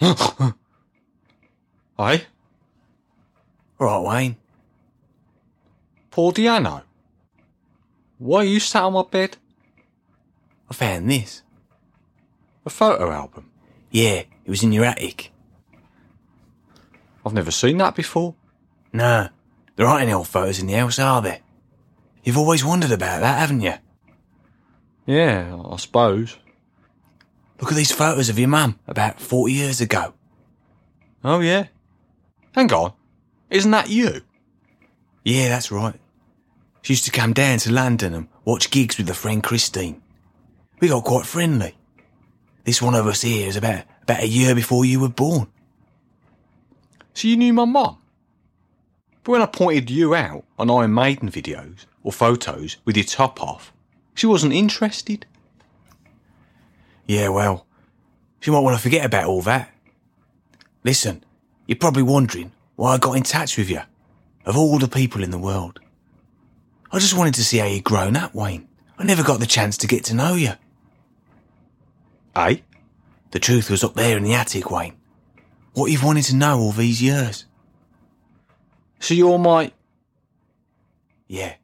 Eh? Right, Wayne. Paul Di'Anno? Why are you sat on my bed? I found this. A photo album? Yeah, it was in your attic. I've never seen that before. No, there aren't any old photos in the house, are there? You've always wondered about that, haven't you? Yeah, I suppose. Look at these photos of your mum about 40 years ago. Oh, yeah. Hang on. Isn't that you? Yeah, that's right. She used to come down to London and watch gigs with her friend Christine. We got quite friendly. This one of us here is about, about a year before you were born. So you knew my mum? But when I pointed you out on Iron Maiden videos or photos with your top off, she wasn't interested. Yeah, well, she might want to forget about all that. Listen, you're probably wondering why I got in touch with you, of all the people in the world. I just wanted to see how you'd grown up, Wayne. I never got the chance to get to know you. Eh? The truth was up there in the attic, Wayne. What you've wanted to know all these years. So you're my Yeah.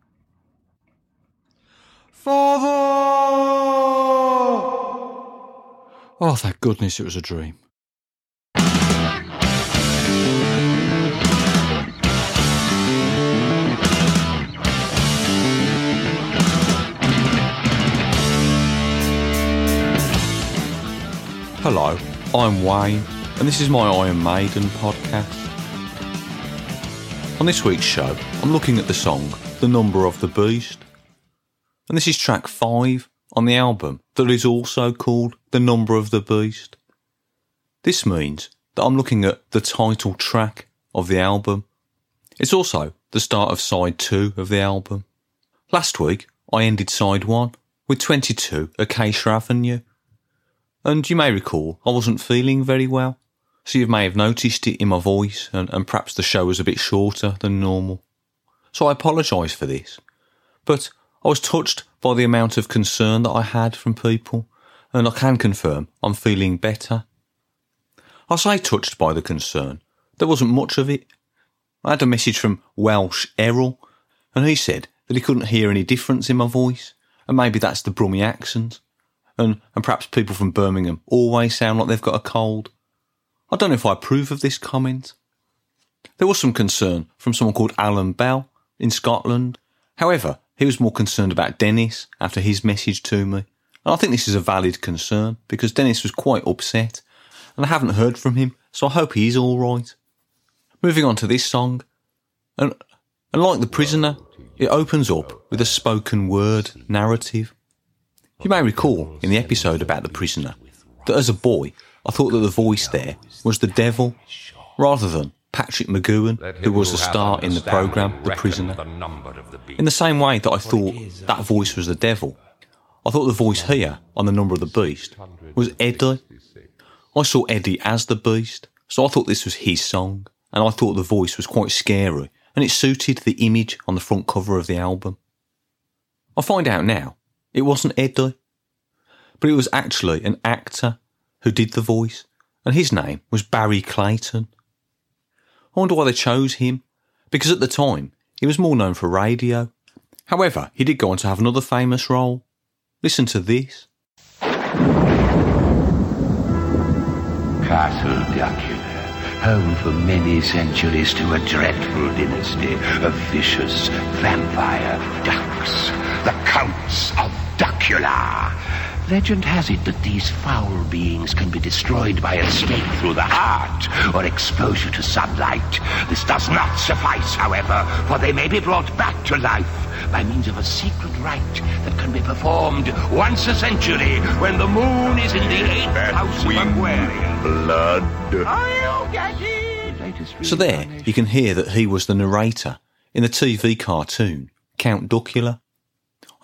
father. Oh, thank goodness it was a dream. Hello, I'm Wayne, and this is my Iron Maiden podcast. On this week's show, I'm looking at the song The Number of the Beast, and this is track 5 on the album that is also called The Number of the Beast. This means that I'm looking at the title track of the album. It's also the start of side 2 of the album. Last week, I ended side 1 with 22 Acacia Avenue. And you may recall I wasn't feeling very well, so you may have noticed it in my voice and, and perhaps the show was a bit shorter than normal. So I apologise for this. But I was touched by the amount of concern that I had from people, and I can confirm I'm feeling better. I say touched by the concern. There wasn't much of it. I had a message from Welsh Errol, and he said that he couldn't hear any difference in my voice, and maybe that's the Brummy accent, and, and perhaps people from Birmingham always sound like they've got a cold. I don't know if I approve of this comment. There was some concern from someone called Alan Bell in Scotland. However, he was more concerned about Dennis after his message to me. And I think this is a valid concern because Dennis was quite upset and I haven't heard from him, so I hope he's alright. Moving on to this song, and, and like The Prisoner, it opens up with a spoken word narrative. You may recall in the episode about The Prisoner that as a boy, I thought that the voice there was the devil rather than Patrick McGoohan, who was the star in the programme The Prisoner. In the same way that I thought that voice was the devil, I thought the voice here on The Number of the Beast was Eddie. I saw Eddie as the beast, so I thought this was his song, and I thought the voice was quite scary, and it suited the image on the front cover of the album. I find out now it wasn't Eddie, but it was actually an actor who did the voice, and his name was Barry Clayton. I wonder why they chose him, because at the time he was more known for radio. However, he did go on to have another famous role. Listen to this. Castle Dracula, home for many centuries to a dreadful dynasty of vicious vampire ducks, the Counts of Dracula. Legend has it that these foul beings can be destroyed by a stake through the heart or exposure to sunlight. This does not suffice, however, for they may be brought back to life by means of a secret rite that can be performed once a century when the moon is in the eighth house of Aquarius. Blood. Are you getting? So there, you can hear that he was the narrator in the TV cartoon Count Duckula.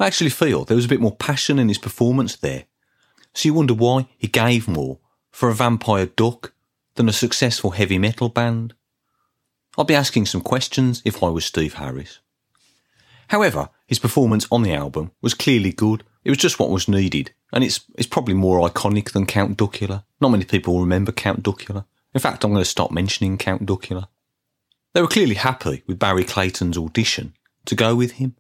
I actually feel there was a bit more passion in his performance there. So you wonder why he gave more for a vampire duck than a successful heavy metal band. I'd be asking some questions if I was Steve Harris. However, his performance on the album was clearly good. It was just what was needed, and it's it's probably more iconic than Count Duckula, Not many people remember Count Duckula. In fact, I'm going to stop mentioning Count Duckula. They were clearly happy with Barry Clayton's audition to go with him,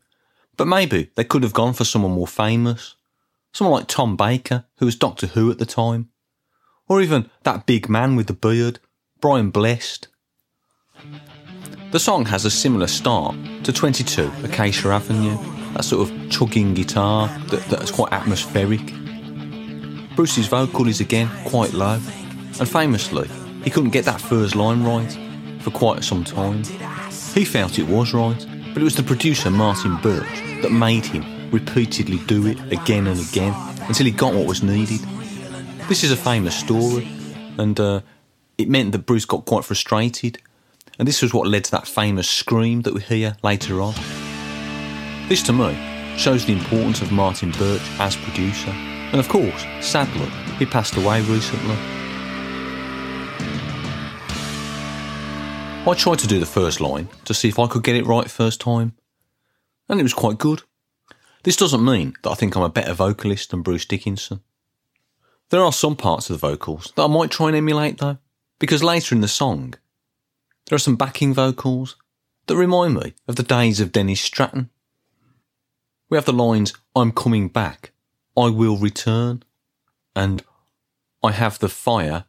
but maybe they could have gone for someone more famous, someone like Tom Baker, who was Doctor Who at the time, or even that big man with the beard, Brian Blessed. The song has a similar start to 22 Acacia Avenue, that sort of chugging guitar that, that's quite atmospheric. Bruce's vocal is again quite low, and famously, he couldn't get that first line right for quite some time. He felt it was right, but it was the producer Martin Birch that made him repeatedly do it again and again until he got what was needed. This is a famous story, and uh, it meant that Bruce got quite frustrated, and this was what led to that famous scream that we hear later on. This, to me, shows the importance of Martin Birch as producer, and of course, sadly, he passed away recently. I tried to do the first line to see if I could get it right first time, and it was quite good. This doesn't mean that I think I'm a better vocalist than Bruce Dickinson. There are some parts of the vocals that I might try and emulate though, because later in the song, there are some backing vocals that remind me of the days of Dennis Stratton. We have the lines, I'm coming back, I will return, and I have the fire,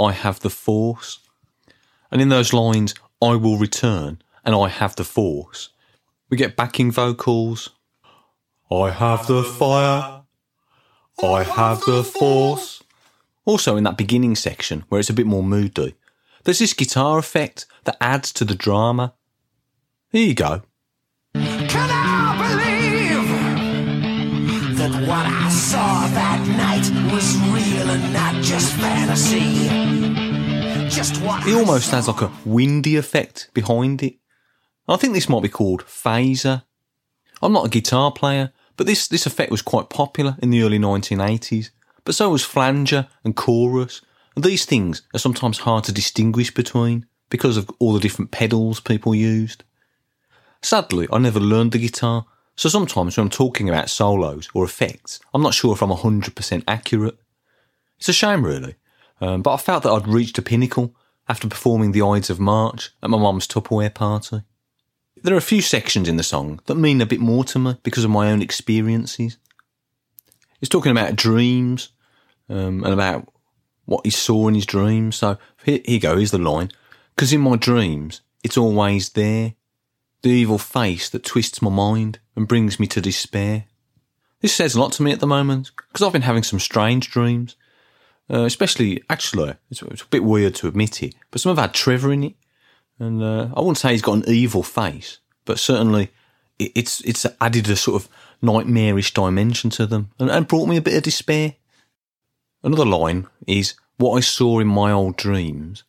I have the force. And in those lines, I will return and I have the force, we get backing vocals. I have the fire. I have the force. Also, in that beginning section where it's a bit more moody, there's this guitar effect that adds to the drama. Here you go. Can I believe that what I saw that night was real and not just fantasy? Just what It almost has like a windy effect behind it. I think this might be called phaser. I'm not a guitar player, but this, this effect was quite popular in the early 1980s. But so was flanger and chorus, and these things are sometimes hard to distinguish between because of all the different pedals people used. Sadly, I never learned the guitar, so sometimes when I'm talking about solos or effects, I'm not sure if I'm 100% accurate. It's a shame, really, um, but I felt that I'd reached a pinnacle after performing the Ides of March at my mum's Tupperware party. There are a few sections in the song that mean a bit more to me because of my own experiences. It's talking about dreams um, and about what he saw in his dreams. So here, here you go, here's the line. Because in my dreams, it's always there. The evil face that twists my mind and brings me to despair. This says a lot to me at the moment because I've been having some strange dreams. Uh, especially, actually, it's, it's, a bit weird to admit it, but some have had Trevor in it. And uh, I wouldn't say he's got an evil face, but certainly it, it's it's added a sort of nightmarish dimension to them and, and brought me a bit of despair. Another line is what I saw in my old dreams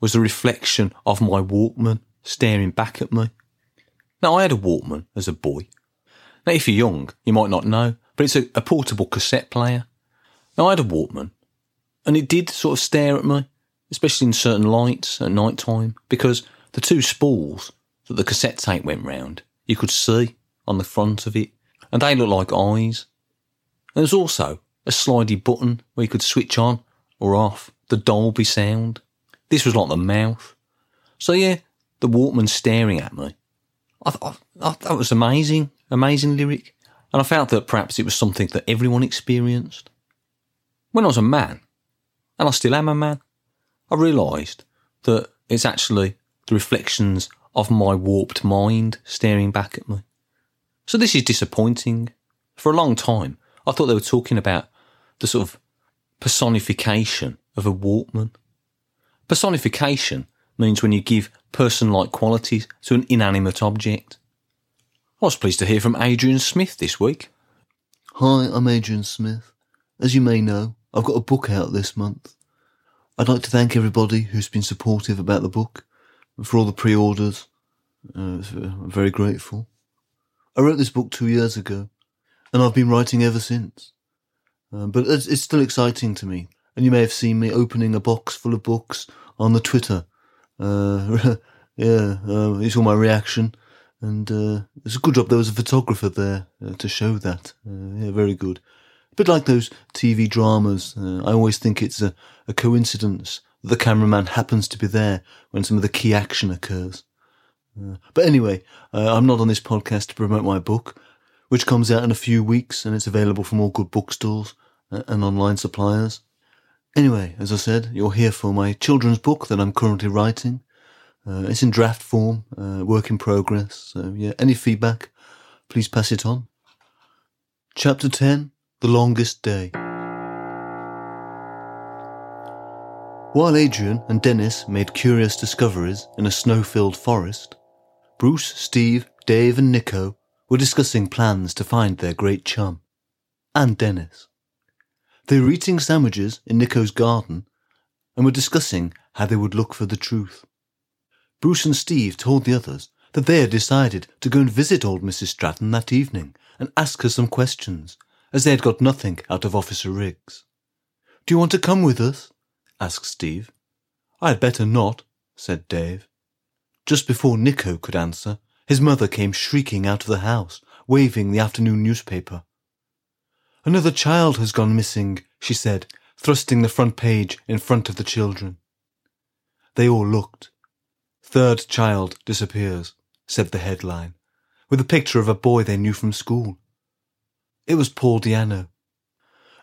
was the reflection of my Walkman staring back at me. Now, I had a Walkman as a boy. Now, if you're young, you might not know, but it's a, a portable cassette player. Now, I had a Walkman, and it did sort of stare at me, especially in certain lights at night time, because the two spools that the cassette tape went round, you could see on the front of it, and they looked like eyes. And there's also a slidey button where you could switch on or off the Dolby sound. This was like the mouth. So yeah, the Walkman staring at me. I, th- I, thought it was amazing, amazing lyric, and I felt that perhaps it was something that everyone experienced. When I was a man, and I still am a man, I realised that it's actually the reflections of my warped mind staring back at me. So this is disappointing. For a long time, I thought they were talking about the sort of personification of a Walkman. Personification means when you give person-like qualities to an inanimate object. I was pleased to hear from Adrian Smith this week. Hi, I'm Adrian Smith. As you may know, I've got a book out this month. I'd like to thank everybody who's been supportive about the book for all the pre-orders. Uh, I'm very grateful. I wrote this book two years ago, and I've been writing ever since. Uh, but it's, it's still exciting to me. And you may have seen me opening a box full of books on the Twitter. Uh, yeah, uh, it's all my reaction. And uh, it's a good job there was a photographer there uh, to show that. Uh, yeah, very good. Bit like those TV dramas. Uh, I always think it's a, a coincidence that the cameraman happens to be there when some of the key action occurs. Uh, but anyway, uh, I'm not on this podcast to promote my book, which comes out in a few weeks and it's available from all good bookstores uh, and online suppliers. Anyway, as I said, you're here for my children's book that I'm currently writing. Uh, it's in draft form, uh, work in progress. So yeah, any feedback, please pass it on. Chapter 10 The Longest Day. While Adrian and Dennis made curious discoveries in a snow filled forest, Bruce, Steve, Dave, and Nicko were discussing plans to find their great chum, and Dennis. They were eating sandwiches in Nicko's garden and were discussing how they would look for the truth. Bruce and Steve told the others that they had decided to go and visit old Mrs. Stratton that evening and ask her some questions, as they had got nothing out of Officer Riggs. Do you want to come with us? asked Steve. I had better not, said Dave. Just before Nicko could answer, his mother came shrieking out of the house, waving the afternoon newspaper. Another child has gone missing, she said, thrusting the front page in front of the children. They all looked. Third child disappears, said the headline, with a picture of a boy they knew from school. It was Paul Di'Anno.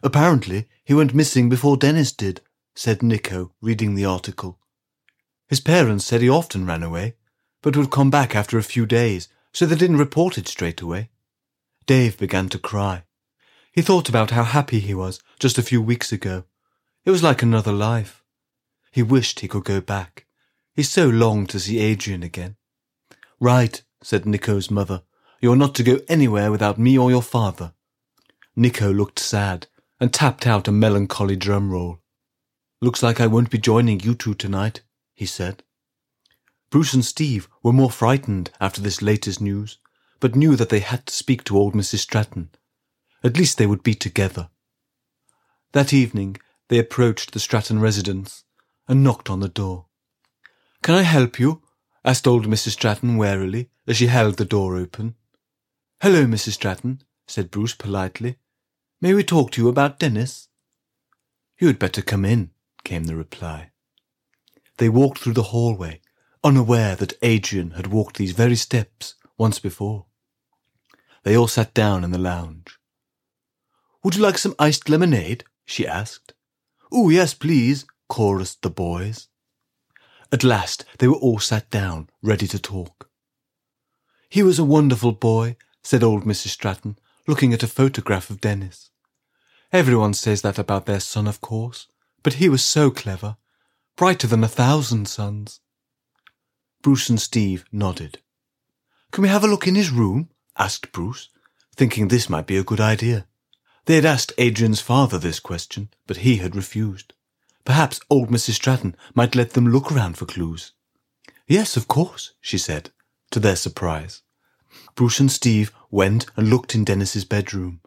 Apparently, he went missing before Dennis did, said Nicko, reading the article. His parents said he often ran away, but would come back after a few days, so they didn't report it straight away. Dave began to cry. He thought about how happy he was just a few weeks ago. It was like another life. He wished he could go back. He so longed to see Adrian again. Right, said Nicko's mother. You're not to go anywhere without me or your father. Nicko looked sad and tapped out a melancholy drum roll. Looks like I won't be joining you two tonight, he said. Bruce and Steve were more frightened after this latest news, but knew that they had to speak to old Mrs. Stratton at least they would be together. That evening, they approached the Stratton residence and knocked on the door. Can I help you? asked old Mrs. Stratton warily as she held the door open. Hello, Mrs. Stratton, said Bruce politely. May we talk to you about Dennis? You had better come in, came the reply. They walked through the hallway, unaware that Adrian had walked these very steps once before. They all sat down in the lounge. Would you like some iced lemonade? she asked. Oh, yes, please, chorused the boys. At last they were all sat down, ready to talk. He was a wonderful boy, said old Mrs. Stratton, looking at a photograph of Dennis. Everyone says that about their son, of course, but he was so clever, brighter than a thousand suns. Bruce and Steve nodded. Can we have a look in his room? asked Bruce, thinking this might be a good idea. They had asked Adrian's father this question, but he had refused. Perhaps old Mrs. Stratton might let them look around for clues. Yes, of course, she said, to their surprise. Bruce and Steve went and looked in Dennis's bedroom,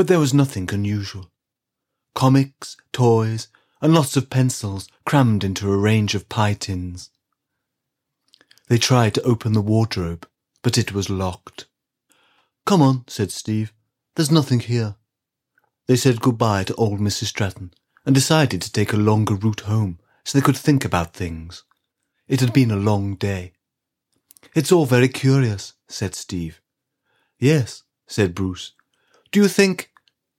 but there was nothing unusual. Comics, toys, and lots of pencils crammed into a range of pie tins. They tried to open the wardrobe, but it was locked. Come on, said Steve. There's nothing here. They said goodbye to old Mrs. Stratton and decided to take a longer route home so they could think about things. It had been a long day. It's all very curious, said Steve. Yes, said Bruce. Do you think.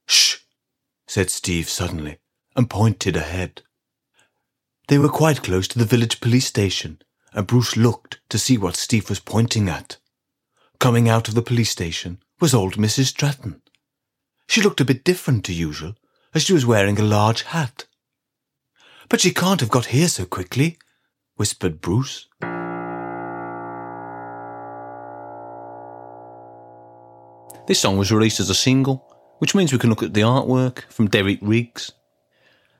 Shh, said Steve suddenly and pointed ahead. They were quite close to the village police station, and Bruce looked to see what Steve was pointing at. Coming out of the police station was old Mrs. Stratton. She looked a bit different to usual, as she was wearing a large hat. But she can't have got here so quickly, whispered Bruce. This song was released as a single, which means we can look at the artwork from Derek Riggs.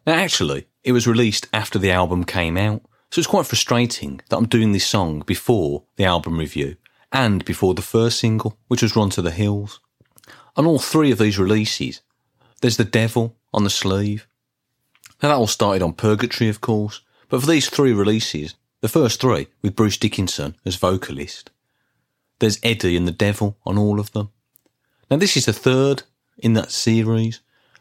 Now, actually, it was released after the album came out, so it's quite frustrating that I'm doing this song before the album review and before the first single, which was Run to the Hills. On all three of these releases, there's the devil on the sleeve. Now that all started on Purgatory, of course, but for these three releases, the first three with Bruce Dickinson as vocalist, there's Eddie and the devil on all of them. Now this is the third in that series,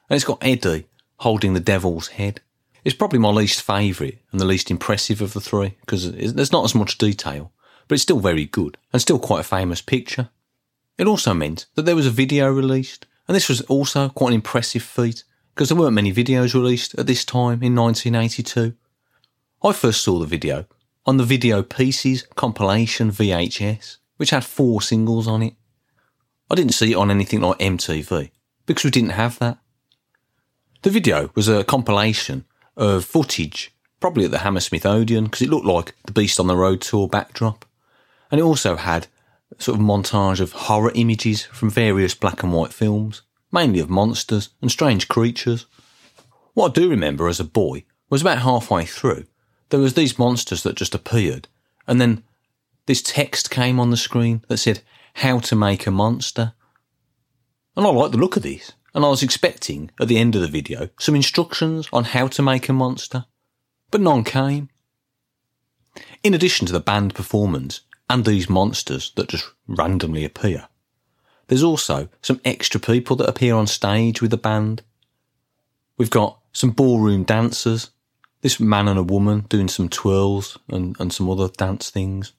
and it's got Eddie holding the devil's head. It's probably my least favourite and the least impressive of the three because there's not as much detail, but it's still very good and still quite a famous picture. It also meant that there was a video released, and this was also quite an impressive feat because there weren't many videos released at this time in 1982. I first saw the video on the Video Pieces compilation VHS, which had four singles on it. I didn't see it on anything like MTV because we didn't have that. The video was a compilation of footage, probably at the Hammersmith Odeon, because it looked like the Beast on the Road tour backdrop. And it also had sort of montage of horror images from various black and white films, mainly of monsters and strange creatures. What I do remember as a boy was about halfway through, there was these monsters that just appeared, and then this text came on the screen that said, how to make a monster. And I liked the look of this and I was expecting, at the end of the video, some instructions on how to make a monster, but none came. In addition to the band performance and these monsters that just randomly appear, there's also some extra people that appear on stage with the band. We've got some ballroom dancers, this man and a woman doing some twirls and, and some other dance things.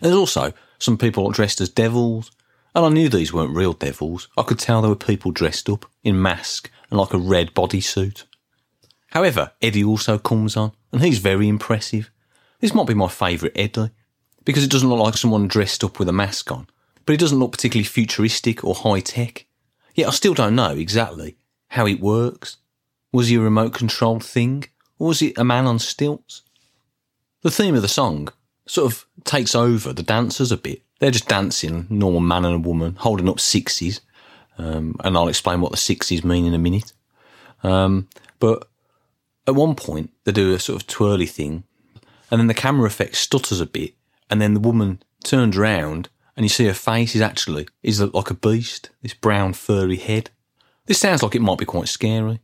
There's also some people dressed as devils, and I knew these weren't real devils. I could tell they were people dressed up in mask and like a red bodysuit. However, Eddie also comes on, and he's very impressive. This might be my favourite Eddie, because it doesn't look like someone dressed up with a mask on, but it doesn't look particularly futuristic or high tech. Yet I still don't know exactly how it works. Was he a remote controlled thing, or was it a man on stilts? The theme of the song sort of takes over the dancers a bit, they're just dancing, normal man and a woman, holding up sixes. Um, and I'll explain what the sixes mean in a minute. Um, but at one point, they do a sort of twirly thing, and then the camera effect stutters a bit, and then the woman turns around, and you see her face is actually is like a beast, this brown furry head. This sounds like it might be quite scary,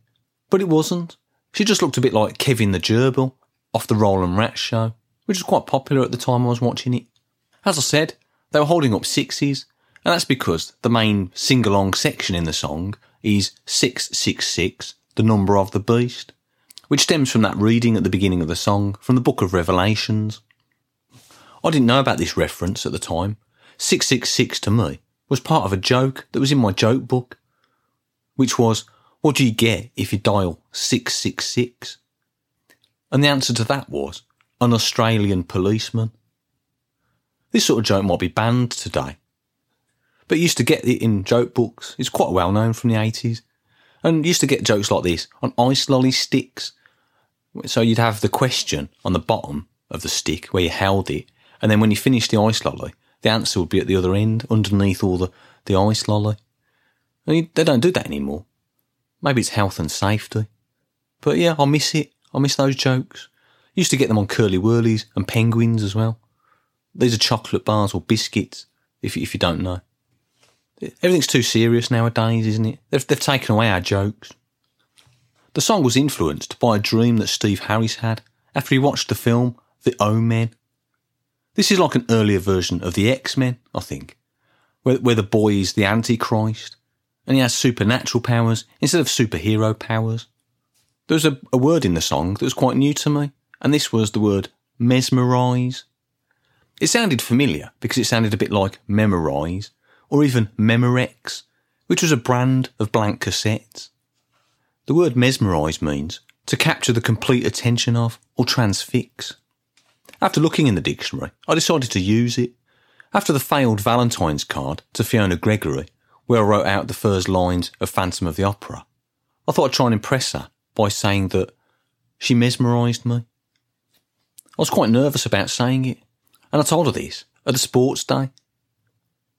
but it wasn't. She just looked a bit like Kevin the Gerbil off the Roland Rat show, which was quite popular at the time I was watching it. As I said, they were holding up sixes, and that's because the main sing along section in the song is 666, the number of the beast, which stems from that reading at the beginning of the song from the book of Revelations. I didn't know about this reference at the time. 666 to me was part of a joke that was in my joke book, which was, what do you get if you dial 666? And the answer to that was, an Australian policeman. This sort of joke might be banned today. But used to get it in joke books. It's quite well known from the 80s. And used to get jokes like this on ice lolly sticks. So you'd have the question on the bottom of the stick where you held it. And then when you finished the ice lolly, the answer would be at the other end, underneath all the, the ice lolly. they don't do that anymore. Maybe it's health and safety. But yeah, I miss it. I miss those jokes. Used to get them on curly whirlies and penguins as well. These are chocolate bars or biscuits, if, if you don't know. Everything's too serious nowadays, isn't it? They've, they've taken away our jokes. The song was influenced by a dream that Steve Harris had after he watched the film The O-Men. This is like an earlier version of the X-Men, I think, where, where the boy is the Antichrist and he has supernatural powers instead of superhero powers. There was a, a word in the song that was quite new to me, and this was the word mesmerise. It sounded familiar because it sounded a bit like Memorize or even Memorex, which was a brand of blank cassettes. The word mesmerise means to capture the complete attention of or transfix. After looking in the dictionary, I decided to use it. After the failed Valentine's card to Fiona Gregory, where I wrote out the first lines of Phantom of the Opera, I thought I'd try and impress her by saying that she mesmerised me. I was quite nervous about saying it, and I told her this at the sports day.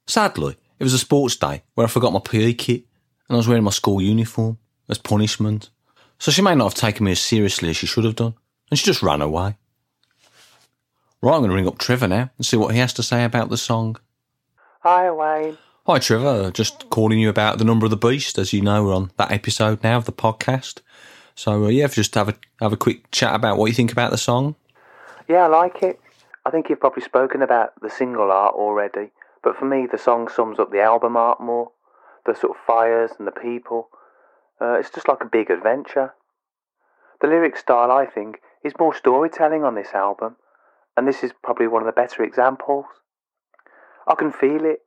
Sadly, it was a sports day where I forgot my PE kit and I was wearing my school uniform as punishment. So she may not have taken me as seriously as she should have done, and she just ran away. Right, I'm going to ring up Trevor now and see what he has to say about the song. Hi, Wayne. Hi, Trevor. Just calling you about the number of the beast. As you know, we're on that episode now of the podcast. So uh, yeah, just have a have a quick chat about what you think about the song. Yeah, I like it. I think you've probably spoken about the single art already, but for me, the song sums up the album art more. The sort of fires and the people. Uh, it's just like a big adventure. The lyric style, I think, is more storytelling on this album, and this is probably one of the better examples. I can feel it.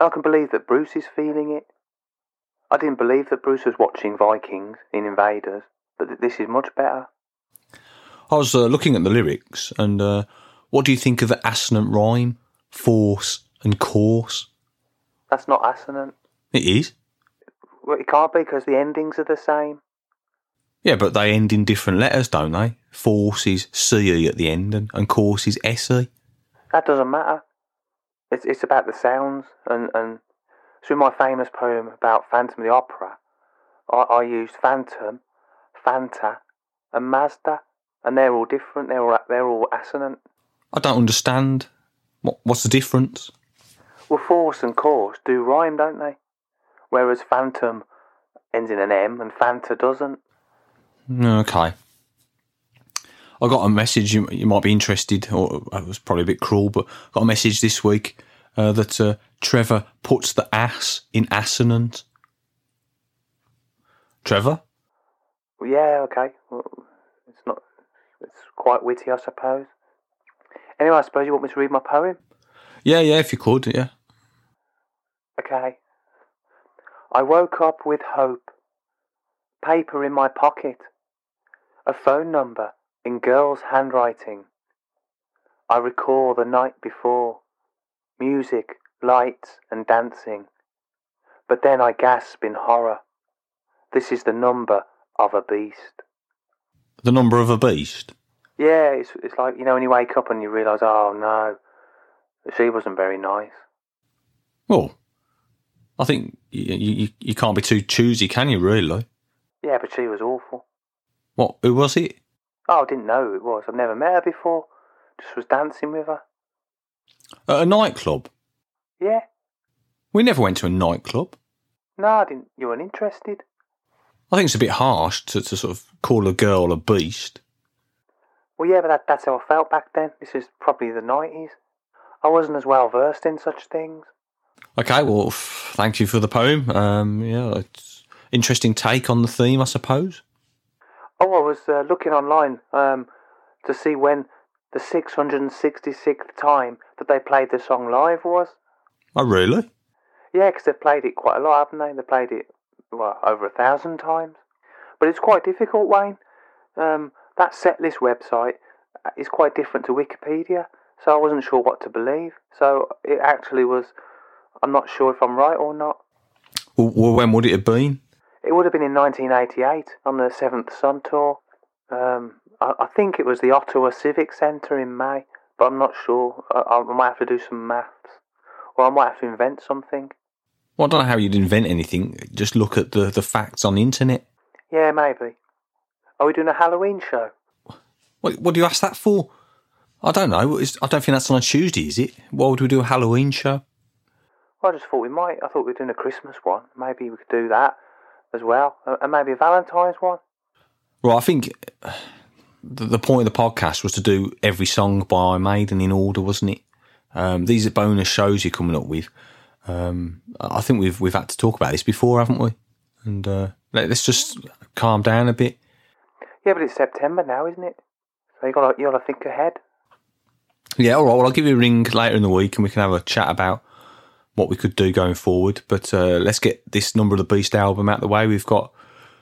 I can believe that Bruce is feeling it. I didn't believe that Bruce was watching Vikings in Invaders, but th- this is much better. I was uh, looking at the lyrics, and uh, what do you think of the assonant rhyme, force and course? That's not assonant. It is. Well, it can't be because the endings are the same. Yeah, but they end in different letters, don't they? Force is CE at the end, and, and course is SE. That doesn't matter. It's it's about the sounds and and so in my famous poem about Phantom of the Opera, I, I used Phantom, Fanta, and Mazda, and they're all different. They're all they're all assonant. I don't understand. What, what's the difference? Well, force and course do rhyme, don't they? Whereas Phantom ends in an M and Fanta doesn't. Okay. I got a message. You, you might be interested, or it was probably a bit cruel, but I got a message this week uh, that uh, Trevor puts the ass in assonant. Trevor? Yeah, okay. Well, it's not. It's quite witty, I suppose. Anyway, I suppose you want me to read my poem. Yeah, yeah, if you could, yeah. Okay. I woke up with hope. Paper in my pocket. A phone number in girl's handwriting. I recall the night before. Music, lights, and dancing. But then I gasp in horror. This is the number of a beast. The number of a beast. Yeah, it's, it's like, you know, when you wake up and you realise, oh no, she wasn't very nice. Well, I think you, you, you can't be too choosy, can you, really? Yeah, but she was awful. What, who was it? Oh, I didn't know who it was. I've never met her before. Just was dancing with her. At a nightclub? Yeah. We never went to a nightclub. No, I didn't. You weren't interested. I think it's a bit harsh to, to sort of call a girl a beast. Well, yeah, but that, that's how I felt back then. This is probably the 90s. I wasn't as well versed in such things. Okay, well, thank you for the poem. Um, yeah, it's interesting take on the theme, I suppose. Oh, I was uh, looking online um, to see when the 666th time that they played the song live was. Oh, really? Yeah, because they've played it quite a lot, haven't they? They played it well, over a thousand times. But it's quite difficult, Wayne. Um, that setlist website is quite different to Wikipedia, so I wasn't sure what to believe. So it actually was. I'm not sure if I'm right or not. Well, well, when would it have been? It would have been in 1988 on the Seventh Son tour. Um, I, I think it was the Ottawa Civic Centre in May, but I'm not sure. I, I might have to do some maths, or I might have to invent something. Well, I don't know how you'd invent anything. Just look at the, the facts on the internet. Yeah, maybe. Are we doing a Halloween show? What, what do you ask that for? I don't know. It's, I don't think that's on a Tuesday, is it? Why would we do a Halloween show? Well, I just thought we might. I thought we were doing a Christmas one. Maybe we could do that as well, Uh, and maybe a Valentine's one. Well, I think uh, the, the point of the podcast was to do every song by I Maiden in order, wasn't it? Um, these are bonus shows you're coming up with. Um, I think we've we've had to talk about this before, haven't we? And uh, let, us just calm down a bit. Yeah, but it's September now, isn't it? So you got to you got to think ahead. Yeah, all right. Well, I'll give you a ring later in the week, and we can have a chat about what we could do going forward. But uh, let's get this Number of the Beast album out the way. We've got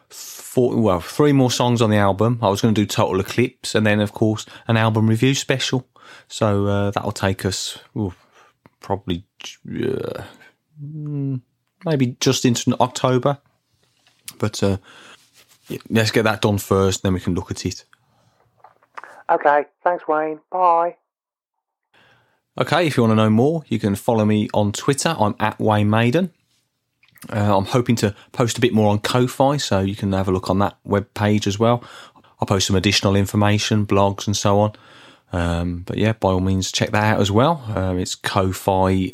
four, well, three more songs on the album. I was going to do Total Eclipse, and then of course an album review special. So uh, that'll take us ooh, probably uh, mm, maybe just into October. But uh, let's get that done first, then we can look at it. Okay, thanks, Wayne. Bye. Okay, if you want to know more, you can follow me on Twitter. I'm at Wayne Maiden. Uh, I'm hoping to post a bit more on Ko-Fi, so you can have a look on that web page as well. I'll post some additional information, blogs, and so on. Um, but yeah, by all means, check that out as well. Um, it's ko-fi.com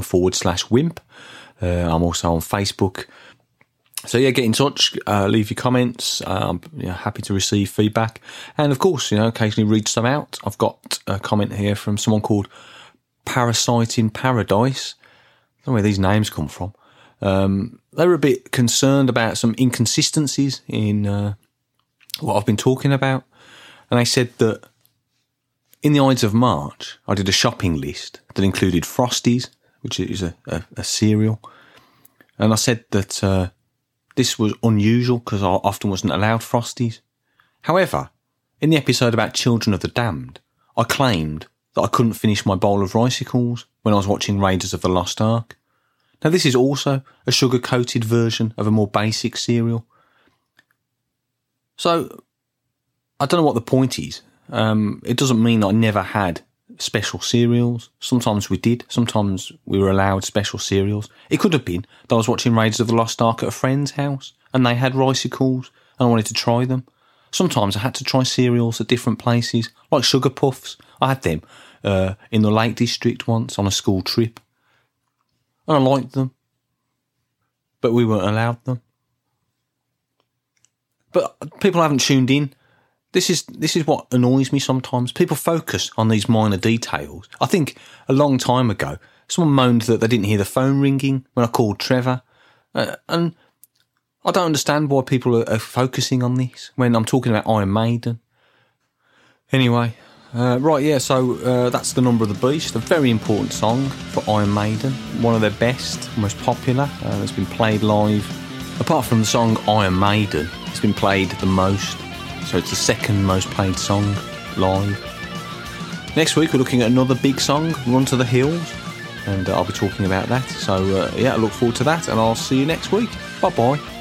forward slash wimp. Uh, I'm also on Facebook. So yeah, get in touch, uh, leave your comments. Uh, I'm you know, happy to receive feedback, and of course, you know, occasionally read some out. I've got a comment here from someone called Parasite in Paradise. I don't know where these names come from. Um, they were a bit concerned about some inconsistencies in uh, what I've been talking about. And they said that in the Ides of March, I did a shopping list that included Frosties, which is a, a, a cereal. And I said that uh, this was unusual because I often wasn't allowed Frosties. However, in the episode about Children of the Damned, I claimed that I couldn't finish my bowl of ricicles when I was watching Raiders of the Lost Ark. Now, this is also a sugar coated version of a more basic cereal. So, I don't know what the point is. Um, it doesn't mean I never had special cereals. Sometimes we did. Sometimes we were allowed special cereals. It could have been that I was watching Raiders of the Lost Ark at a friend's house and they had ricicles and I wanted to try them. Sometimes I had to try cereals at different places, like sugar puffs. I had them uh, in the Lake District once on a school trip, and I liked them, but we weren't allowed them. But people haven't tuned in. This is this is what annoys me sometimes. People focus on these minor details. I think a long time ago, someone moaned that they didn't hear the phone ringing when I called Trevor, uh, and I don't understand why people are, are, focusing on this when I'm talking about Iron Maiden. Anyway, uh, right, yeah, so uh, that's The Number of the Beast, a very important song for Iron Maiden, one of their best, most popular. Uh, it's been played live. Apart from the song Iron Maiden, it's been played the most, so it's the second most played song live. Next week, we're looking at another big song, Run to the Hills, and uh, I'll be talking about that. So, uh, yeah, I look forward to that, and I'll see you next week. Bye bye.